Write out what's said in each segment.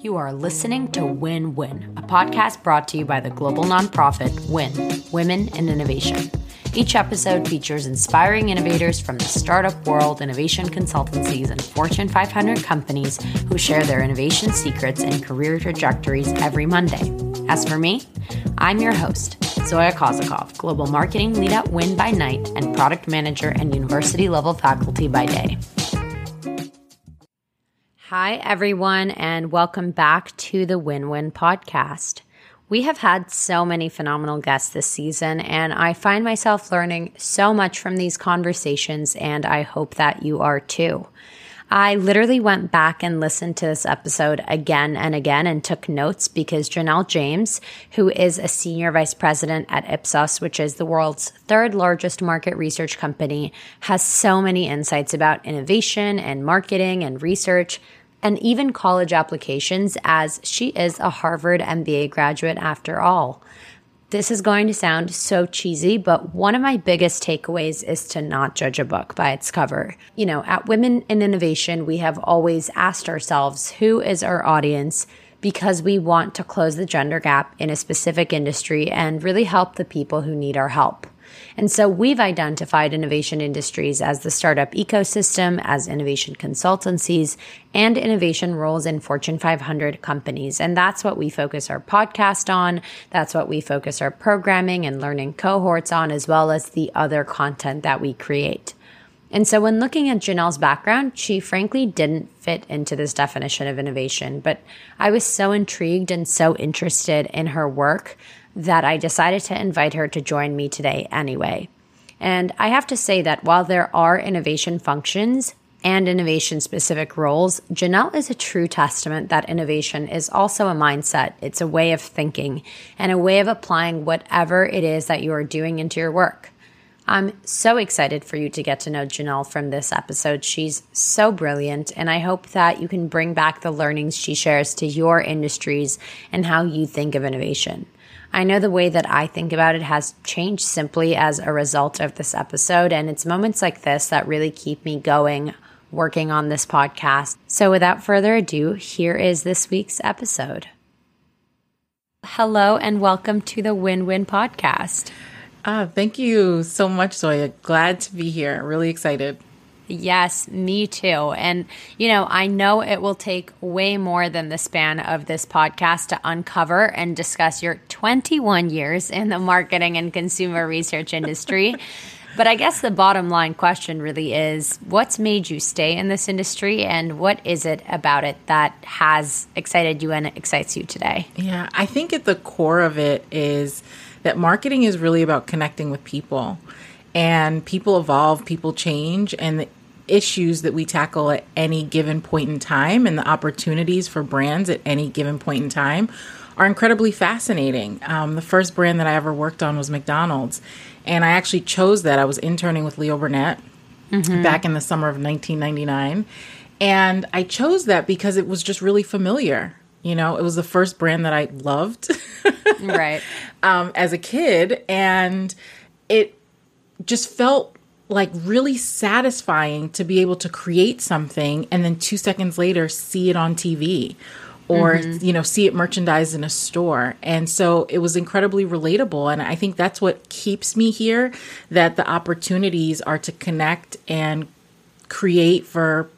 You are listening to Win Win, a podcast brought to you by the global nonprofit WIN, Women in Innovation. Each episode features inspiring innovators from the startup world, innovation consultancies, and Fortune 500 companies who share their innovation secrets and career trajectories every Monday. As for me, I'm your host, Zoya Kozakov, Global Marketing Lead at WIN by night and Product Manager and University level faculty by day. Hi, everyone, and welcome back to the Win Win podcast. We have had so many phenomenal guests this season, and I find myself learning so much from these conversations, and I hope that you are too. I literally went back and listened to this episode again and again and took notes because Janelle James, who is a senior vice president at Ipsos, which is the world's third largest market research company, has so many insights about innovation and marketing and research and even college applications, as she is a Harvard MBA graduate after all. This is going to sound so cheesy, but one of my biggest takeaways is to not judge a book by its cover. You know, at Women in Innovation, we have always asked ourselves who is our audience because we want to close the gender gap in a specific industry and really help the people who need our help. And so we've identified innovation industries as the startup ecosystem, as innovation consultancies, and innovation roles in Fortune 500 companies. And that's what we focus our podcast on. That's what we focus our programming and learning cohorts on, as well as the other content that we create. And so, when looking at Janelle's background, she frankly didn't fit into this definition of innovation. But I was so intrigued and so interested in her work that I decided to invite her to join me today anyway. And I have to say that while there are innovation functions and innovation specific roles, Janelle is a true testament that innovation is also a mindset. It's a way of thinking and a way of applying whatever it is that you are doing into your work. I'm so excited for you to get to know Janelle from this episode. She's so brilliant, and I hope that you can bring back the learnings she shares to your industries and how you think of innovation. I know the way that I think about it has changed simply as a result of this episode. And it's moments like this that really keep me going working on this podcast. So without further ado, here is this week's episode. Hello and welcome to the Win Win podcast. Ah, thank you so much, Zoya. Glad to be here. Really excited. Yes, me too. And, you know, I know it will take way more than the span of this podcast to uncover and discuss your 21 years in the marketing and consumer research industry. but I guess the bottom line question really is what's made you stay in this industry and what is it about it that has excited you and excites you today? Yeah, I think at the core of it is that marketing is really about connecting with people and people evolve, people change, and the issues that we tackle at any given point in time and the opportunities for brands at any given point in time are incredibly fascinating. Um, the first brand that I ever worked on was McDonald's, and I actually chose that. I was interning with Leo Burnett mm-hmm. back in the summer of 1999, and I chose that because it was just really familiar. You know, it was the first brand that I loved, right, um, as a kid, and it just felt like really satisfying to be able to create something and then two seconds later see it on TV or mm-hmm. you know see it merchandised in a store. And so it was incredibly relatable. And i think that's what keeps me here that the opportunities are to connect and create for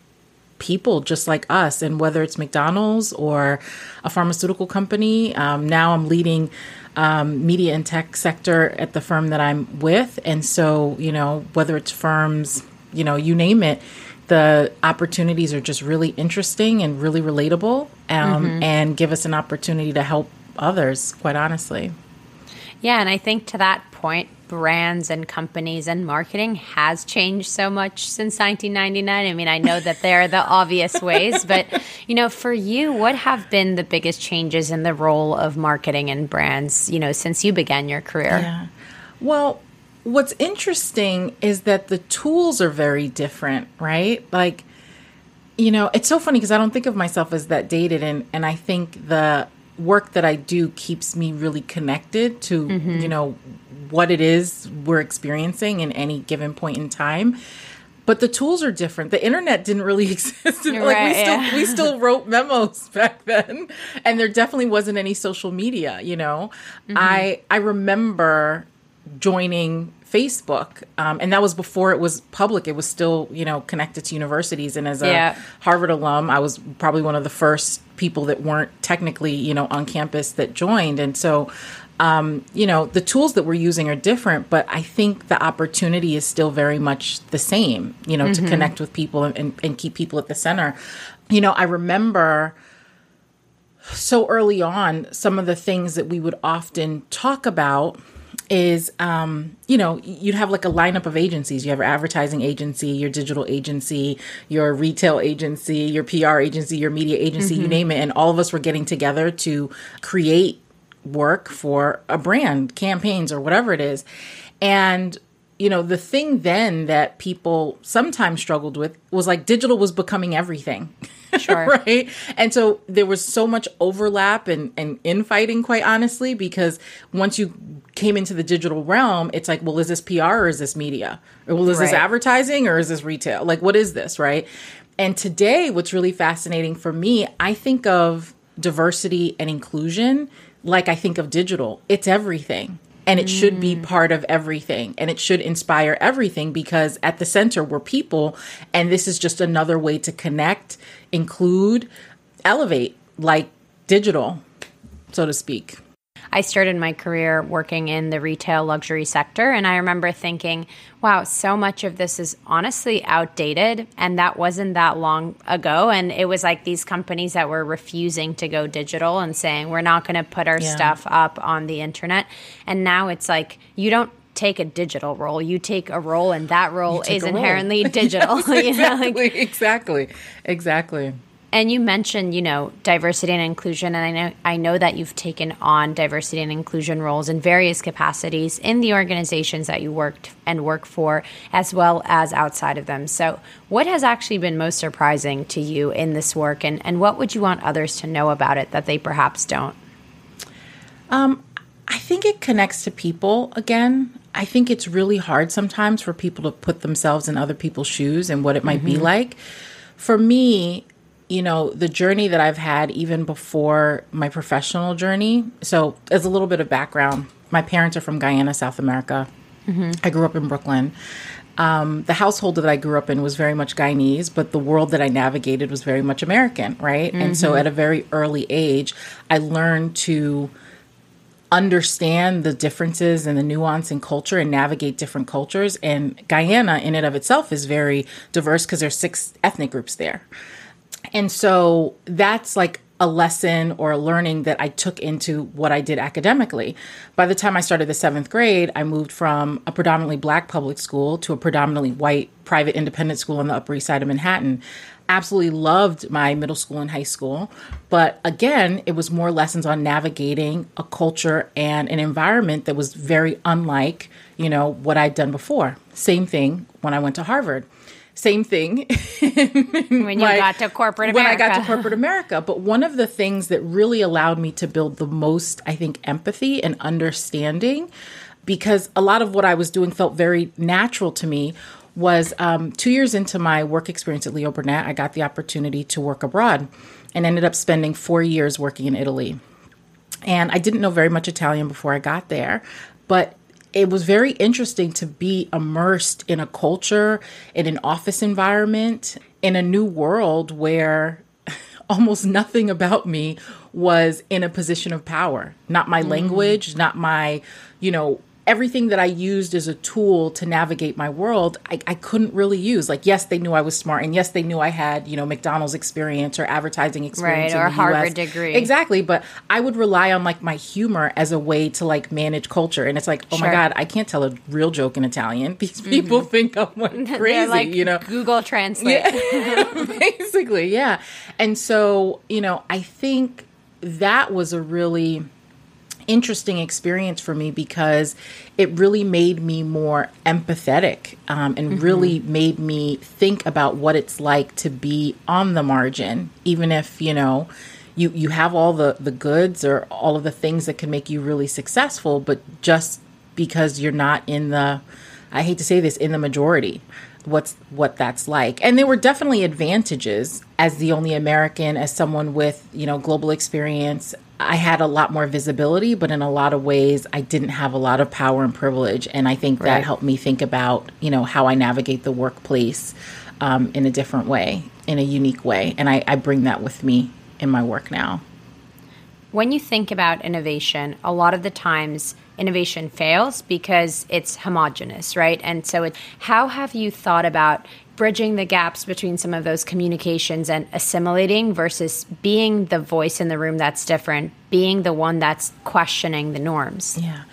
people just like us. And whether it's mcdonald's or a pharmaceutical company um, now i'm leading um, media and tech sector at the firm that I'm with. And so, you know, whether it's firms, you know, you name it, the opportunities are just really interesting and really relatable um, mm-hmm. and give us an opportunity to help others, quite honestly. Yeah. And I think to that point, brands and companies and marketing has changed so much since 1999. I mean, I know that there are the obvious ways, but you know, for you, what have been the biggest changes in the role of marketing and brands, you know, since you began your career? Yeah. Well, what's interesting is that the tools are very different, right? Like you know, it's so funny because I don't think of myself as that dated and and I think the work that I do keeps me really connected to, mm-hmm. you know, what it is we're experiencing in any given point in time. but the tools are different. The internet didn't really exist. like Right, we still yeah. we still wrote memos back then, and there definitely wasn't any social media. You know, Mm-hmm. I I remember joining Facebook, um, and that was before it was public. It was still you know connected to universities, and as a Yeah. Harvard alum, I was probably one of the first people that weren't technically you know on campus that joined, and so. Um, you know the tools that we're using are different but i think the opportunity is still very much the same you know to connect with people and, and, and keep people at the center you know i remember so early on, some of the things that we would often talk about is, um, you know, you'd have like a lineup of agencies. You have your advertising agency, your digital agency, your retail agency, your PR agency, your media agency, you name it. And all of us were getting together to create work for a brand, campaigns, or whatever it is. And you know, the thing then that people sometimes struggled with was like digital was becoming everything. Sure. right. And so there was so much overlap and, and infighting, quite honestly, because once you came into the digital realm, it's like, well, is this PR or is this media? Or well, is this advertising or is this retail? Like, what is this? Right. And today, what's really fascinating for me, I think of diversity and inclusion like I think of digital. It's everything and it should be mm. part of everything. And it should inspire everything because at the center we're people. And this is just another way to connect include elevate like digital so to speak I started my career working in the retail luxury sector, and I remember thinking, wow, so much of this is honestly outdated, and that wasn't that long ago. And it was like these companies that were refusing to go digital and saying, we're not going to put our Yeah. stuff up on the internet. And now it's like, you don't take a digital role, you take a role, and that role is role. inherently digital. you know, like- exactly exactly exactly and you mentioned, you know, diversity and inclusion, and I know I know that you've taken on diversity and inclusion roles in various capacities in the organizations that you worked and work for, as well as outside of them. So, what has actually been most surprising to you in this work, and and what would you want others to know about it that they perhaps don't? Um, I think it connects to people again. I think it's really hard sometimes for people to put themselves in other people's shoes and what it might be mm-hmm. like. For me, you know, the journey that I've had even before my professional journey. So, as a little bit of background, my parents are from Guyana, South America. I grew up in Brooklyn. Um, the household that I grew up in was very much Guyanese, but the world that I navigated was very much American, right? And so at a very early age, I learned to understand the differences and the nuance in culture and navigate different cultures. And Guyana, in and of itself, is very diverse because there's six ethnic groups there. And so that's like a lesson or a learning that I took into what I did academically. By the time I started the seventh grade, I moved from a predominantly black public school to a predominantly white private independent school on the Upper East Side of Manhattan. Absolutely loved my middle school and high school. But again, it was more lessons on navigating a culture and an environment that was very unlike, you know, what I'd done before. Same thing when I went to Harvard. Same thing When you my- got to corporate when I got to corporate America. But one of the things that really allowed me to build the most, I think, empathy and understanding, because a lot of what I was doing felt very natural to me, was um, two years into my work experience at Leo Burnett, I got the opportunity to work abroad and ended up spending four years working in Italy. And I didn't know very much Italian before I got there, but it was very interesting to be immersed in a culture, in an office environment, in a new world where almost nothing about me was in a position of power. Not my mm. language, not my, you know, everything that I used as a tool to navigate my world, I, I couldn't really use. Like, yes, they knew I was smart, and yes, they knew I had, you know, McDonald's experience or advertising experience, Right, or Harvard US. degree. Exactly, but I would rely on like my humor as a way to like manage culture, and it's like, oh my god, I can't tell a real joke in Italian. These mm-hmm. people think I'm like crazy, like you know. Google Translate. basically yeah and so you know i think that was a really interesting experience for me because it really made me more empathetic um, and really made me think about what it's like to be on the margin even if you know you you have all the the goods or all of the things that can make you really successful but just because you're not in the i hate to say this in the majority what's what that's like. And there were definitely advantages as the only American, as someone with, you know, global experience. I had a lot more visibility, but in a lot of ways I didn't have a lot of power and privilege. And I think that Right. helped me think about, you know, how I navigate the workplace um, in a different way, in a unique way. And I, I bring that with me in my work now. When you think about innovation, a lot of the times innovation fails because it's homogenous, right? And so it's how have you thought about bridging the gaps between some of those communications and assimilating versus being the voice in the room that's different, being the one that's questioning the norms? Yeah.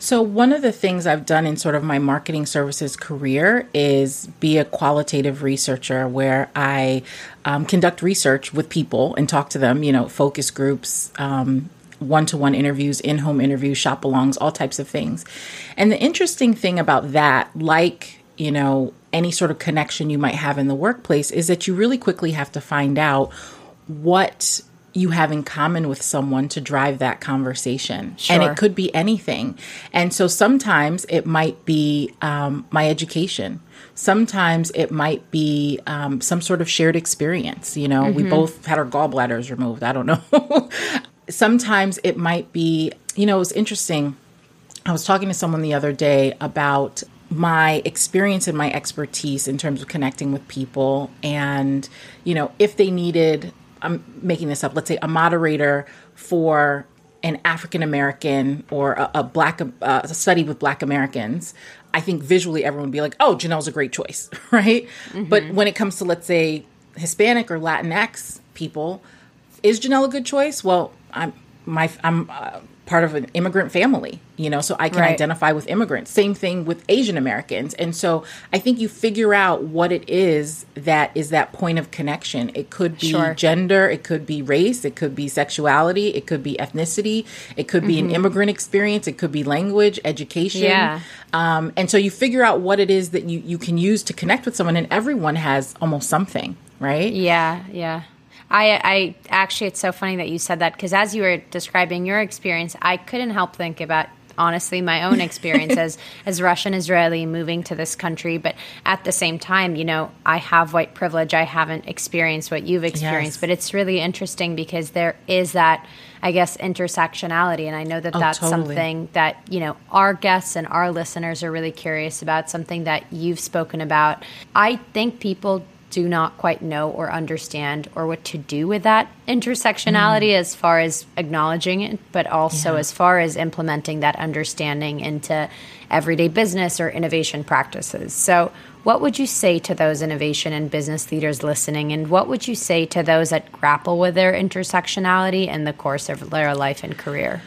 So, one of the things I've done in sort of my marketing services career is be a qualitative researcher where I um, conduct research with people and talk to them, you know, focus groups, one to one interviews, in home interviews, shop alongs, all types of things. And the interesting thing about that, like, you know, any sort of connection you might have in the workplace, is that you really quickly have to find out what you have in common with someone to drive that conversation. And it could be anything. And so sometimes it might be um, my education. Sometimes it might be um, some sort of shared experience. You know, we both had our gallbladders removed. I don't know. sometimes it might be, you know, it was interesting. I was talking to someone the other day about my experience and my expertise in terms of connecting with people and you know if they needed i'm making this up let's say a moderator for an african american or a, a black uh, a study with black americans i think visually everyone would be like oh janelle's a great choice right but when it comes to let's say hispanic or latinx people is Janelle a good choice? Well, I'm my I'm uh, part of an immigrant family, you know, so I can Right. identify with immigrants. Same thing with Asian Americans. And so I think you figure out what it is that is that point of connection. It could be Sure. gender, it could be race, it could be sexuality, it could be ethnicity, it could be an immigrant experience, it could be language, education. Yeah. Um, and so you figure out what it is that you, you can use to connect with someone, and everyone has almost something, right? Yeah, yeah. I, I actually, it's so funny that you said that because as you were describing your experience, I couldn't help think about honestly my own experience as as Russian Israeli moving to this country. But at the same time, you know, I have white privilege. I haven't experienced what you've experienced, Yes. but it's really interesting because there is that, I guess, intersectionality, and I know that Oh, that's totally. something that you know our guests and our listeners are really curious about. Something that you've spoken about. I think people do not quite know or understand or what to do with that intersectionality mm. as far as acknowledging it, but also Yeah. as far as implementing that understanding into everyday business or innovation practices. So, what would you say to those innovation and business leaders listening? And what would you say to those that grapple with their intersectionality in the course of their life and career?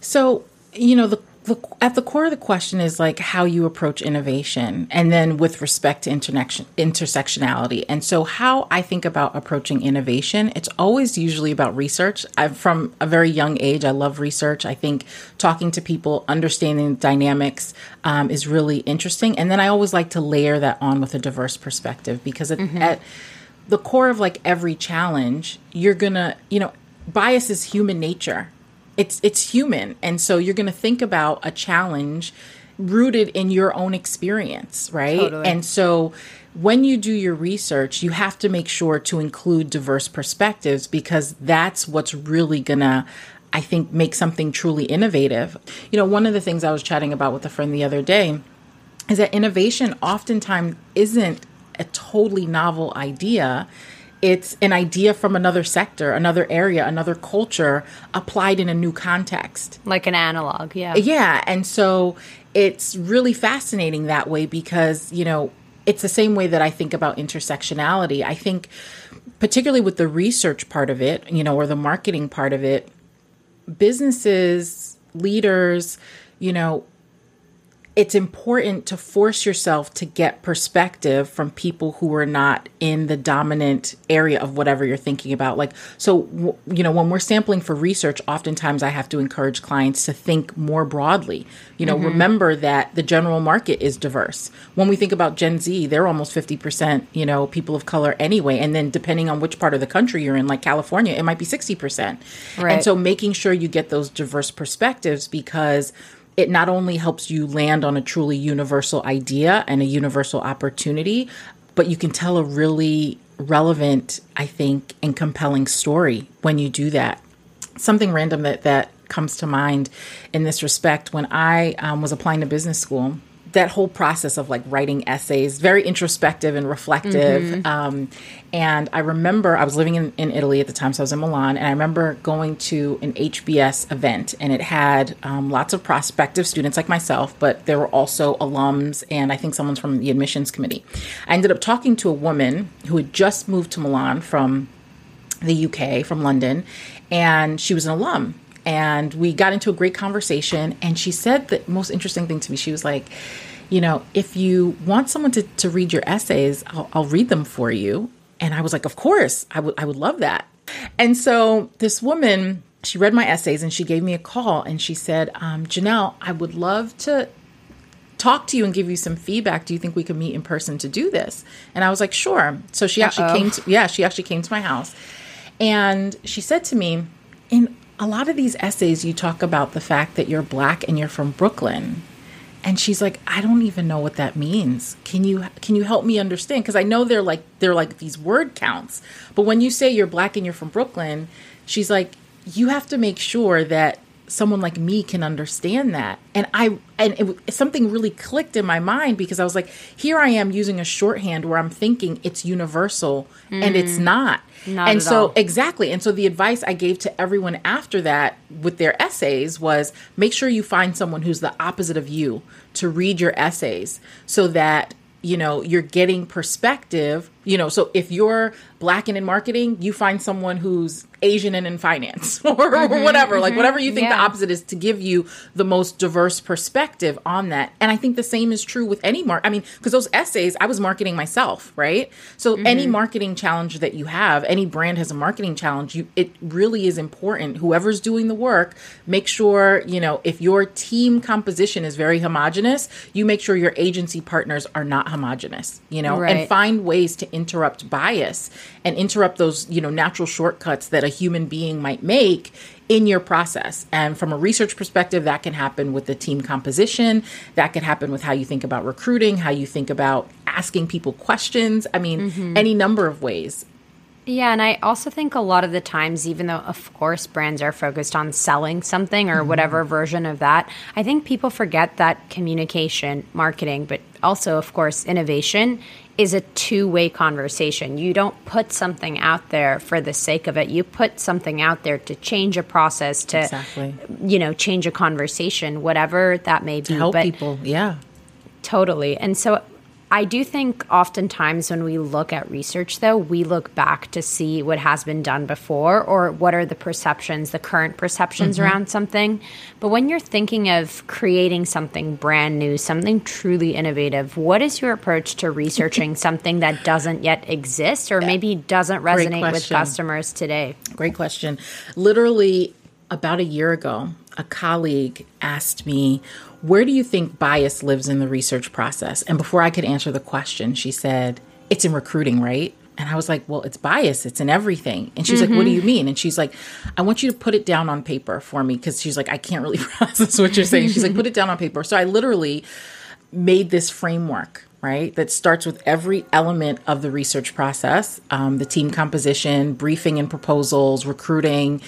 So, you know, the, the at the core of the question is like how you approach innovation, and then with respect to internection, intersectionality. And so, how I think about approaching innovation, it's always usually about research. I've from a very young age, I love research. I think talking to people, understanding dynamics um, is really interesting. And then I always like to layer that on with a diverse perspective because at, at the core of like every challenge, you're gonna, you know, bias is human nature. It's it's human, and so you're gonna think about a challenge rooted in your own experience, right? Totally. And so when you do your research, you have to make sure to include diverse perspectives because that's what's really gonna I think make something truly innovative. You know, one of the things I was chatting about with a friend the other day is that innovation oftentimes isn't a totally novel idea. It's an idea from another sector, another area, another culture applied in a new context. Like an analog, yeah. Yeah. And so it's really fascinating that way because, you know, it's the same way that I think about intersectionality. I think, particularly with the research part of it, you know, or the marketing part of it, businesses, leaders, you know, it's important to force yourself to get perspective from people who are not in the dominant area of whatever you're thinking about. Like, so, w- you know, when we're sampling for research, oftentimes I have to encourage clients to think more broadly. You know, mm-hmm. remember that the general market is diverse. When we think about Gen Z, they're almost 50%, you know, people of color anyway. And then depending on which part of the country you're in, like California, it might be 60%. Right. And so making sure you get those diverse perspectives because it not only helps you land on a truly universal idea and a universal opportunity, but you can tell a really relevant, I think, and compelling story when you do that. Something random that that comes to mind in this respect when I um, was applying to business school that whole process of like writing essays, very introspective and reflective. Mm-hmm. Um, and I remember I was living in, in Italy at the time, so I was in Milan, and I remember going to an HBS event, and it had um, lots of prospective students like myself, but there were also alums, and I think someone's from the admissions committee. I ended up talking to a woman who had just moved to Milan from the UK, from London, and she was an alum and we got into a great conversation and she said the most interesting thing to me she was like you know if you want someone to, to read your essays I'll, I'll read them for you. And i was like of course i would i would love that. And so this woman she read my essays and she gave me a call and she said um, janelle i would love to talk to you and give you some feedback. Do you think we could meet in person to do this? And i was like sure. So she actually Uh-oh. came to yeah she actually came to my house. And she said to me in a lot of these essays, you talk about the fact that you're black and you're from Brooklyn. And she's like, I don't even know what that means. Can you can you help me understand? Because I know they're like they're like these word counts. But when you say you're black and you're from Brooklyn, she's like, you have to make sure that someone like me can understand that. And I and it, something really clicked in my mind because I was like, here I am using a shorthand where I'm thinking it's universal mm. and it's mm. not. Not and so all. exactly. And so the advice I gave to everyone after that with their essays was make sure you find someone who's the opposite of you to read your essays so that you know you're getting perspective you know so if you're black and in marketing you find someone who's asian and in finance or, mm-hmm, or whatever mm-hmm, like whatever you think yeah. the opposite is to give you the most diverse perspective on that and i think the same is true with any mark i mean because those essays i was marketing myself right so mm-hmm. any marketing challenge that you have any brand has a marketing challenge you it really is important whoever's doing the work make sure you know if your team composition is very homogenous you make sure your agency partners are not homogenous you know right. and find ways to interrupt bias and interrupt those, you know, natural shortcuts that a human being might make in your process. And from a research perspective, that can happen with the team composition. That could happen with how you think about recruiting, how you think about asking people questions. I mean, mm-hmm. any number of ways. Yeah, and I also think a lot of the times, even though, of course, brands are focused on selling something or mm-hmm. whatever version of that, I think people forget that communication, marketing, but also, of course, innovation is a two way conversation. You don't put something out there for the sake of it. You put something out there to change a process, to, exactly. you know, change a conversation, whatever that may be. To help but people, yeah. Totally. And so I do think oftentimes when we look at research, though, we look back to see what has been done before or what are the perceptions, the current perceptions mm-hmm. around something. But when you're thinking of creating something brand new, something truly innovative, what is your approach to researching something that doesn't yet exist or maybe doesn't resonate with customers today? Great question. Literally, about a year ago, a colleague asked me, where do you think bias lives in the research process? And before I could answer the question, she said, It's in recruiting, right? And I was like, Well, it's bias, it's in everything. And she's mm-hmm. like, What do you mean? And she's like, I want you to put it down on paper for me because she's like, I can't really process what you're saying. She's like, Put it down on paper. So I literally made this framework right? That starts with every element of the research process um, the team composition, briefing and proposals, recruiting,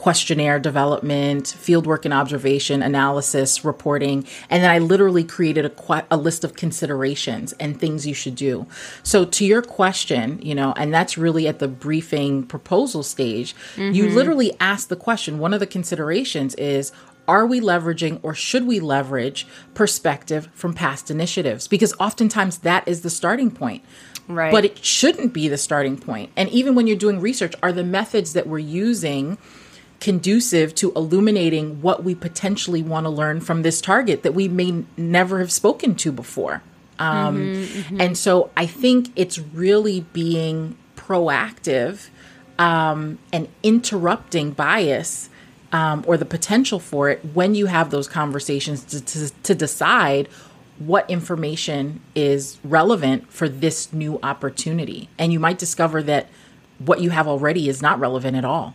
questionnaire development, fieldwork and observation, analysis, reporting. And then I literally created a, a list of considerations and things you should do. So, to your question, you know, and that's really at the briefing proposal stage, mm-hmm. you literally ask the question one of the considerations is, are we leveraging or should we leverage perspective from past initiatives? Because oftentimes that is the starting point. Right. But it shouldn't be the starting point. And even when you're doing research, are the methods that we're using conducive to illuminating what we potentially want to learn from this target that we may never have spoken to before? Um, mm-hmm, mm-hmm. And so I think it's really being proactive um, and interrupting bias um, or the potential for it when you have those conversations to, to, to decide what information is relevant for this new opportunity. And you might discover that what you have already is not relevant at all.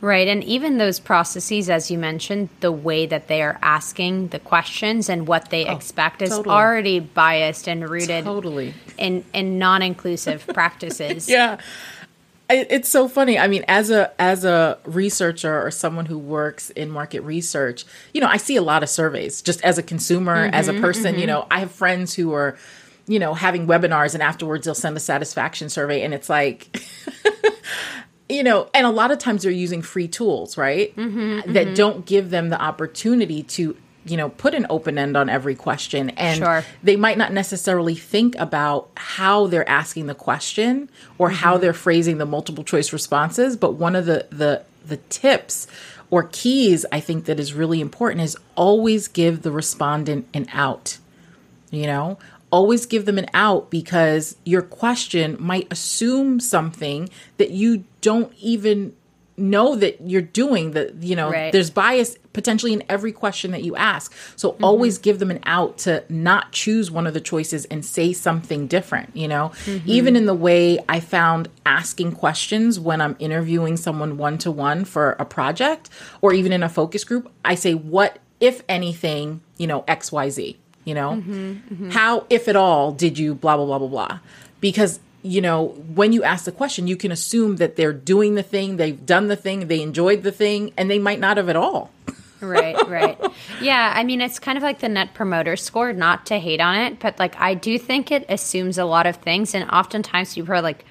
Right. And even those processes, as you mentioned, the way that they are asking the questions and what they oh, expect is totally. already biased and rooted totally. in, in non inclusive practices. Yeah. It's so funny. I mean, as a as a researcher or someone who works in market research, you know, I see a lot of surveys. Just as a consumer, mm-hmm, as a person, mm-hmm. you know, I have friends who are, you know, having webinars and afterwards they'll send a satisfaction survey and it's like you know, and a lot of times they're using free tools, right? Mm-hmm, that mm-hmm. don't give them the opportunity to, you know, put an open end on every question. And sure. they might not necessarily think about how they're asking the question or mm-hmm. how they're phrasing the multiple choice responses. But one of the, the, the tips or keys I think that is really important is always give the respondent an out. You know, always give them an out because your question might assume something that you don't even know that you're doing that you know right. there's bias potentially in every question that you ask so mm-hmm. always give them an out to not choose one of the choices and say something different you know mm-hmm. even in the way i found asking questions when i'm interviewing someone one to one for a project or even in a focus group i say what if anything you know xyz you know? Mm-hmm, mm-hmm. how if at all did you blah blah blah blah blah? Because you know when you ask the question you can assume that they're doing the thing they've done the thing they enjoyed the thing and they might not have at all. Right right. Yeah i mean it's kind of like the net promoter score not to hate on it but like i do think it assumes a lot of things and oftentimes people are like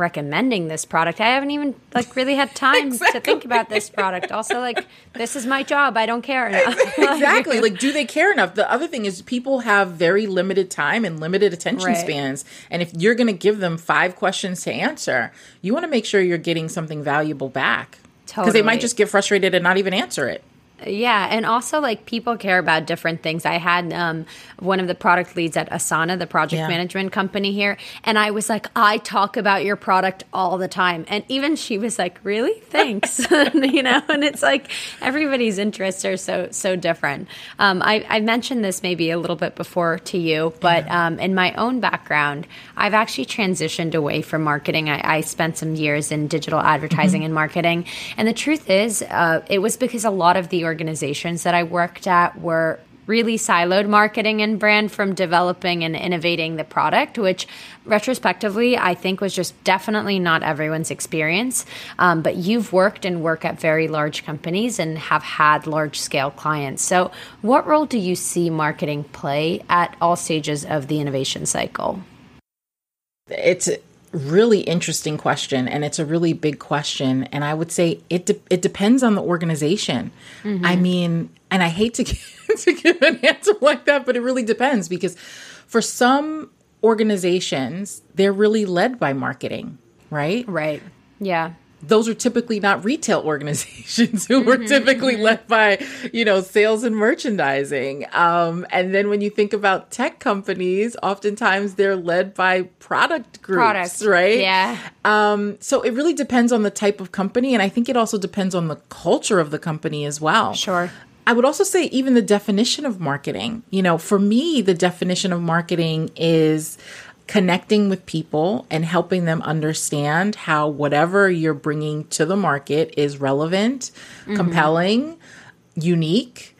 recommending this product. I haven't even like really had time exactly. to think about this product. Also, like this is my job. I don't care enough. exactly. like, do they care enough? The other thing is people have very limited time and limited attention right. spans. And if you're going to give them five questions to answer, you want to make sure you're getting something valuable back. Because totally. they might just get frustrated and not even answer it. Yeah, and also like people care about different things. I had um, one of the product leads at Asana, the project yeah. management company here, and I was like, I talk about your product all the time, and even she was like, "Really? Thanks," you know. And it's like everybody's interests are so so different. Um, I, I, mentioned this maybe a little bit before to you, but yeah. um, in my own background, I've actually transitioned away from marketing. I, I spent some years in digital advertising mm-hmm. and marketing, and the truth is, uh, it was because a lot of the organizations that I worked at were really siloed marketing and brand from developing and innovating the product, which retrospectively I think was just definitely not everyone's experience. Um, but you've worked and work at very large companies and have had large scale clients. So, what role do you see marketing play at all stages of the innovation cycle? It's really interesting question and it's a really big question and i would say it de- it depends on the organization. Mm-hmm. i mean and i hate to give, to give an answer like that but it really depends because for some organizations they're really led by marketing right? Right. Yeah those are typically not retail organizations who were mm-hmm, typically mm-hmm. led by you know sales and merchandising um, and then when you think about tech companies oftentimes they're led by product groups product. right yeah um, so it really depends on the type of company and i think it also depends on the culture of the company as well sure I would also say, even the definition of marketing. You know, for me, the definition of marketing is connecting with people and helping them understand how whatever you're bringing to the market is relevant, mm-hmm. compelling, unique.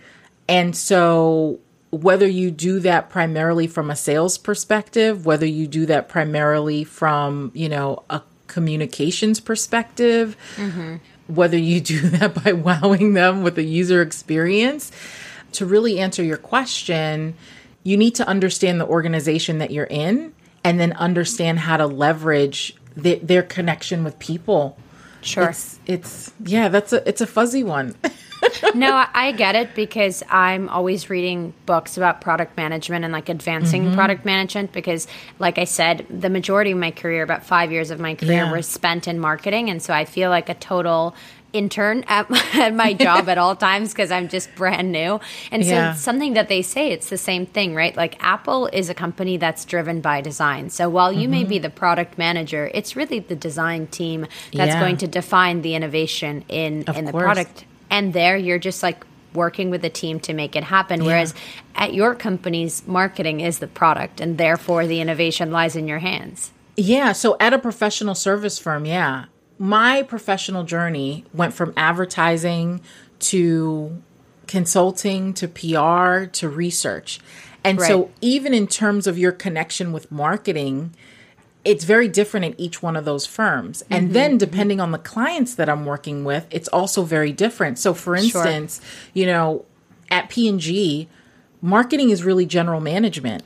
And so, whether you do that primarily from a sales perspective, whether you do that primarily from, you know, a communications perspective, mm-hmm. whether you do that by wowing them with a user experience, to really answer your question, you need to understand the organization that you're in and then understand how to leverage the, their connection with people. Sure. It's, it's yeah, that's a it's a fuzzy one. no, I get it because I'm always reading books about product management and like advancing mm-hmm. product management because, like I said, the majority of my career, about five years of my career, yeah. was spent in marketing. And so I feel like a total intern at my, at my job at all times because I'm just brand new. And so yeah. something that they say, it's the same thing, right? Like Apple is a company that's driven by design. So while you mm-hmm. may be the product manager, it's really the design team that's yeah. going to define the innovation in of in the course. product. And there you're just like working with the team to make it happen. Yeah. Whereas at your company's marketing is the product and therefore the innovation lies in your hands. Yeah. So at a professional service firm, yeah my professional journey went from advertising to consulting to PR to research. And right. so, even in terms of your connection with marketing, it's very different in each one of those firms. And mm-hmm. then, depending on the clients that I'm working with, it's also very different. So, for instance, sure. you know, at P&G, marketing is really general management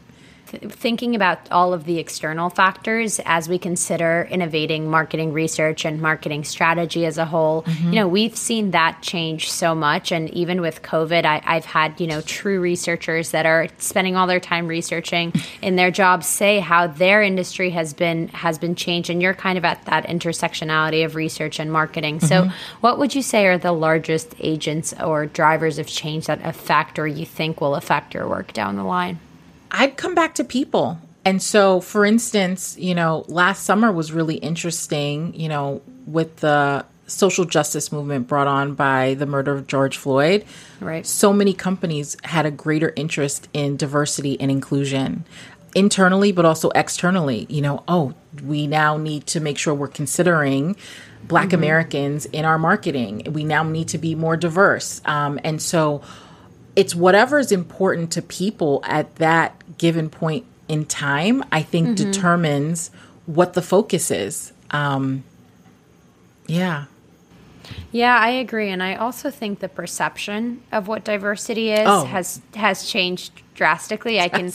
thinking about all of the external factors as we consider innovating marketing research and marketing strategy as a whole, mm-hmm. you know, we've seen that change so much. And even with COVID, I, I've had, you know, true researchers that are spending all their time researching in their jobs say how their industry has been has been changed. And you're kind of at that intersectionality of research and marketing. Mm-hmm. So what would you say are the largest agents or drivers of change that affect or you think will affect your work down the line? I'd come back to people. And so, for instance, you know, last summer was really interesting, you know, with the social justice movement brought on by the murder of George Floyd. Right. So many companies had a greater interest in diversity and inclusion internally, but also externally. You know, oh, we now need to make sure we're considering Black mm-hmm. Americans in our marketing. We now need to be more diverse. Um, and so, it's whatever is important to people at that given point in time, I think mm-hmm. determines what the focus is. Um, yeah. Yeah, I agree, and I also think the perception of what diversity is oh. has has changed drastically. I can.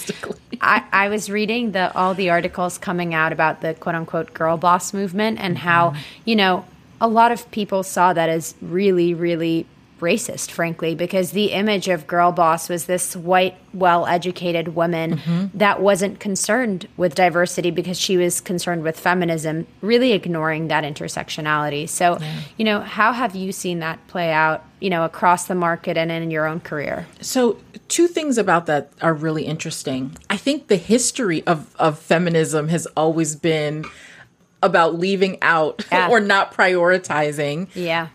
I, I was reading the all the articles coming out about the quote unquote girl boss movement and mm-hmm. how you know a lot of people saw that as really really racist, frankly, because the image of girl boss was this white, well educated woman mm-hmm. that wasn't concerned with diversity because she was concerned with feminism, really ignoring that intersectionality. So, yeah. you know, how have you seen that play out, you know, across the market and in your own career? So, two things about that are really interesting. I think the history of, of feminism has always been about leaving out yeah. or not prioritizing yeah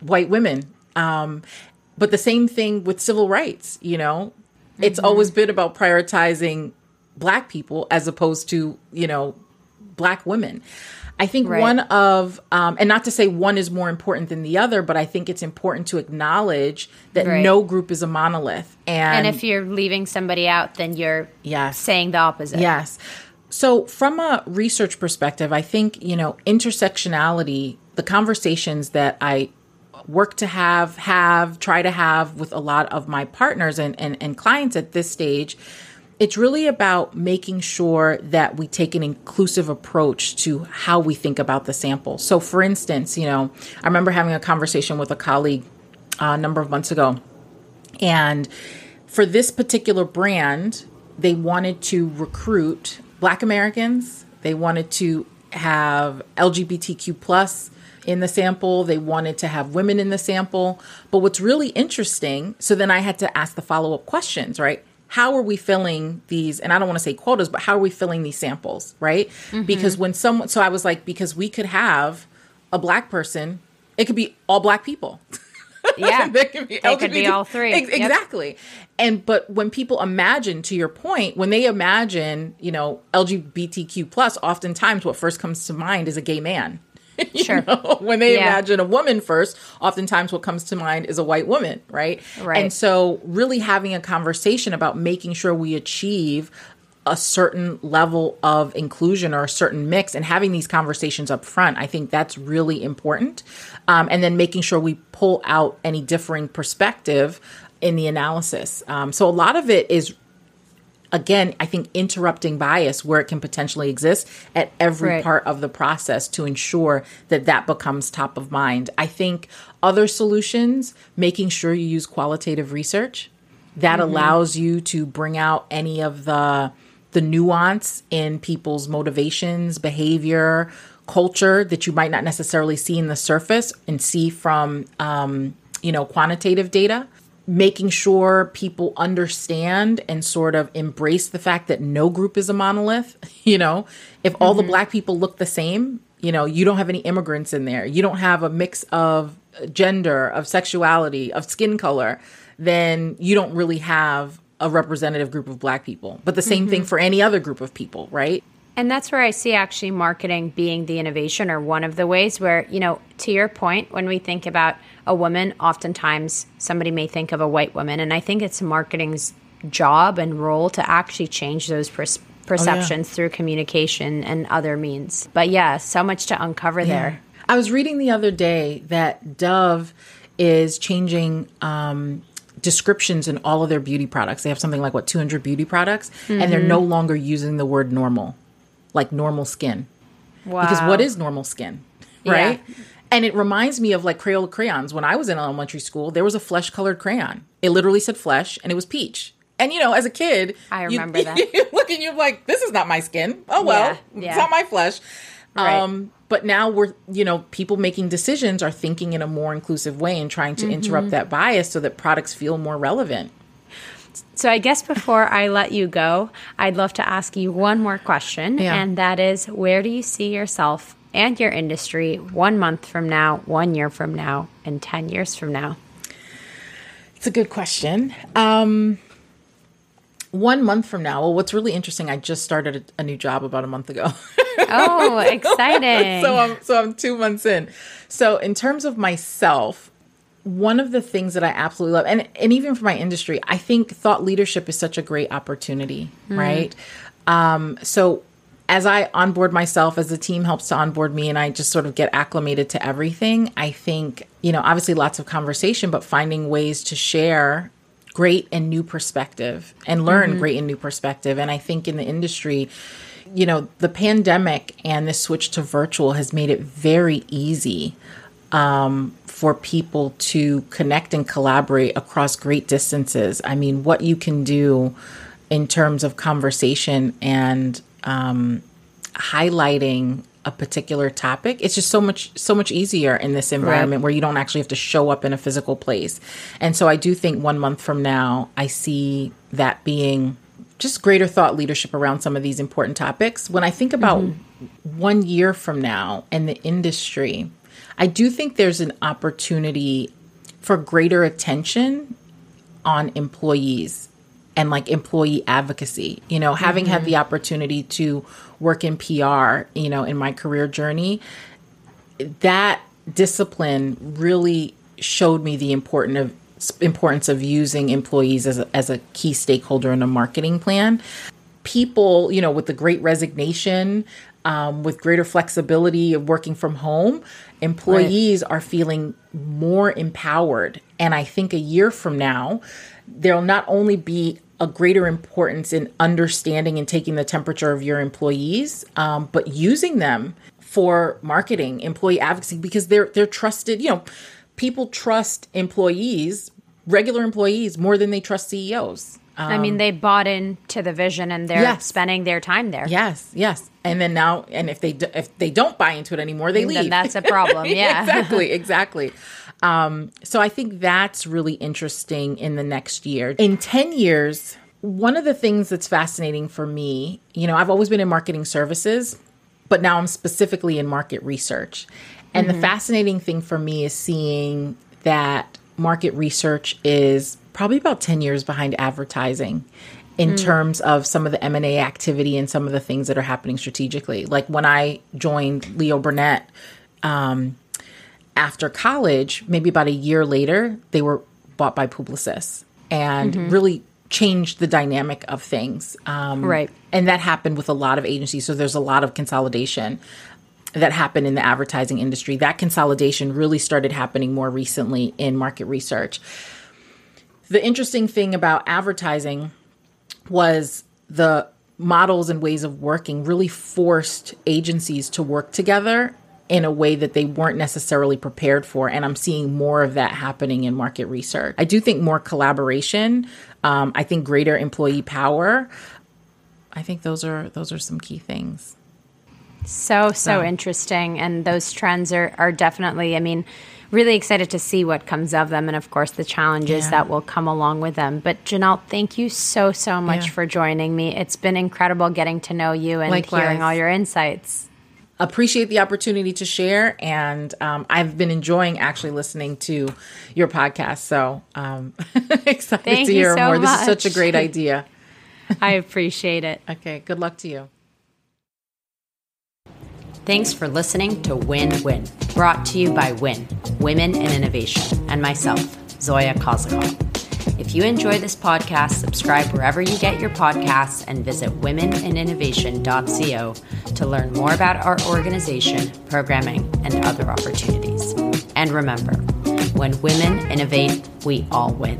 white women um, but the same thing with civil rights, you know, mm-hmm. it's always been about prioritizing black people as opposed to, you know, black women. I think right. one of, um, and not to say one is more important than the other, but I think it's important to acknowledge that right. no group is a monolith. And, and if you're leaving somebody out, then you're yes. saying the opposite. Yes. So, from a research perspective, I think, you know, intersectionality, the conversations that I work to have, have, try to have with a lot of my partners and, and, and clients at this stage, it's really about making sure that we take an inclusive approach to how we think about the sample. So, for instance, you know, I remember having a conversation with a colleague uh, a number of months ago, and for this particular brand, they wanted to recruit Black Americans. They wanted to have LGBTQ plus in the sample. They wanted to have women in the sample. But what's really interesting, so then I had to ask the follow up questions, right? How are we filling these? And I don't want to say quotas, but how are we filling these samples, right? Mm-hmm. Because when someone, so I was like, because we could have a black person, it could be all black people. Yeah, that could be, it could be all three. Ex- exactly. Yep. And but when people imagine, to your point, when they imagine, you know, LGBTQ plus, oftentimes what first comes to mind is a gay man. Sure. Know? When they yeah. imagine a woman first, oftentimes what comes to mind is a white woman, right? Right. And so, really having a conversation about making sure we achieve a certain level of inclusion or a certain mix and having these conversations up front i think that's really important um, and then making sure we pull out any differing perspective in the analysis um, so a lot of it is again, I think interrupting bias where it can potentially exist at every right. part of the process to ensure that that becomes top of mind. I think other solutions, making sure you use qualitative research that mm-hmm. allows you to bring out any of the the nuance in people's motivations, behavior, culture that you might not necessarily see in the surface and see from um, you know quantitative data making sure people understand and sort of embrace the fact that no group is a monolith. You know, if all mm-hmm. the black people look the same, you know, you don't have any immigrants in there, you don't have a mix of gender, of sexuality, of skin color, then you don't really have a representative group of black people. But the same mm-hmm. thing for any other group of people, right? And that's where I see actually marketing being the innovation or one of the ways where, you know, to your point, when we think about a woman, oftentimes somebody may think of a white woman. And I think it's marketing's job and role to actually change those pers- perceptions oh, yeah. through communication and other means. But yeah, so much to uncover yeah. there. I was reading the other day that Dove is changing um, descriptions in all of their beauty products. They have something like what 200 beauty products, mm-hmm. and they're no longer using the word normal, like normal skin. Wow. Because what is normal skin, right? Yeah. And it reminds me of like Crayola crayons. When I was in elementary school, there was a flesh colored crayon. It literally said flesh, and it was peach. And you know, as a kid, I remember you, that. You look and you're like, "This is not my skin." Oh well, yeah, yeah. it's not my flesh. Right. Um, but now we're, you know, people making decisions are thinking in a more inclusive way and trying to mm-hmm. interrupt that bias so that products feel more relevant. So I guess before I let you go, I'd love to ask you one more question, yeah. and that is, where do you see yourself and your industry one month from now, one year from now, and ten years from now? It's a good question. Um, one month from now. Well, what's really interesting, I just started a, a new job about a month ago. oh, exciting! so I'm so I'm two months in. So in terms of myself, one of the things that I absolutely love, and and even for my industry, I think thought leadership is such a great opportunity, mm. right? Um, so as I onboard myself, as the team helps to onboard me, and I just sort of get acclimated to everything, I think, you know, obviously lots of conversation, but finding ways to share great and new perspective and learn mm-hmm. great and new perspective. And I think in the industry, you know, the pandemic and the switch to virtual has made it very easy um, for people to connect and collaborate across great distances. I mean, what you can do in terms of conversation and um, highlighting a particular topic it's just so much so much easier in this environment right. where you don't actually have to show up in a physical place and so i do think one month from now i see that being just greater thought leadership around some of these important topics when i think about mm-hmm. one year from now and the industry i do think there's an opportunity for greater attention on employees and like employee advocacy. You know, having mm-hmm. had the opportunity to work in PR, you know, in my career journey, that discipline really showed me the important of importance of using employees as a, as a key stakeholder in a marketing plan. People, you know, with the great resignation, um, with greater flexibility of working from home, employees right. are feeling more empowered. And I think a year from now, there'll not only be a greater importance in understanding and taking the temperature of your employees, um, but using them for marketing, employee advocacy, because they're they're trusted. You know, people trust employees, regular employees, more than they trust CEOs. Um, I mean, um, they bought into the vision and they're yes. spending their time there. Yes, yes. And then now, and if they if they don't buy into it anymore, they leave. Then that's a problem. Yeah, exactly, exactly. Um, so I think that's really interesting in the next year. In 10 years, one of the things that's fascinating for me, you know, I've always been in marketing services, but now I'm specifically in market research. And mm-hmm. the fascinating thing for me is seeing that market research is probably about 10 years behind advertising in mm. terms of some of the M&A activity and some of the things that are happening strategically. Like when I joined Leo Burnett, um, after college, maybe about a year later, they were bought by Publicis and mm-hmm. really changed the dynamic of things. Um, right. And that happened with a lot of agencies. So there's a lot of consolidation that happened in the advertising industry. That consolidation really started happening more recently in market research. The interesting thing about advertising was the models and ways of working really forced agencies to work together in a way that they weren't necessarily prepared for. And I'm seeing more of that happening in market research. I do think more collaboration. Um, I think greater employee power. I think those are those are some key things. So so, so. interesting, and those trends are are definitely. I mean really excited to see what comes of them and of course the challenges yeah. that will come along with them but janelle thank you so so much yeah. for joining me it's been incredible getting to know you and Likewise. hearing all your insights appreciate the opportunity to share. And um, I've been enjoying actually listening to your podcast. So um, excited Thank to hear so more. Much. This is such a great idea. I appreciate it. Okay. Good luck to you. Thanks for listening to Win Win, brought to you by Win, Women in Innovation, and myself, Zoya Kozakov. If you enjoy this podcast, subscribe wherever you get your podcasts and visit womeninnovation.co to learn more about our organization, programming, and other opportunities. And remember, when women innovate, we all win.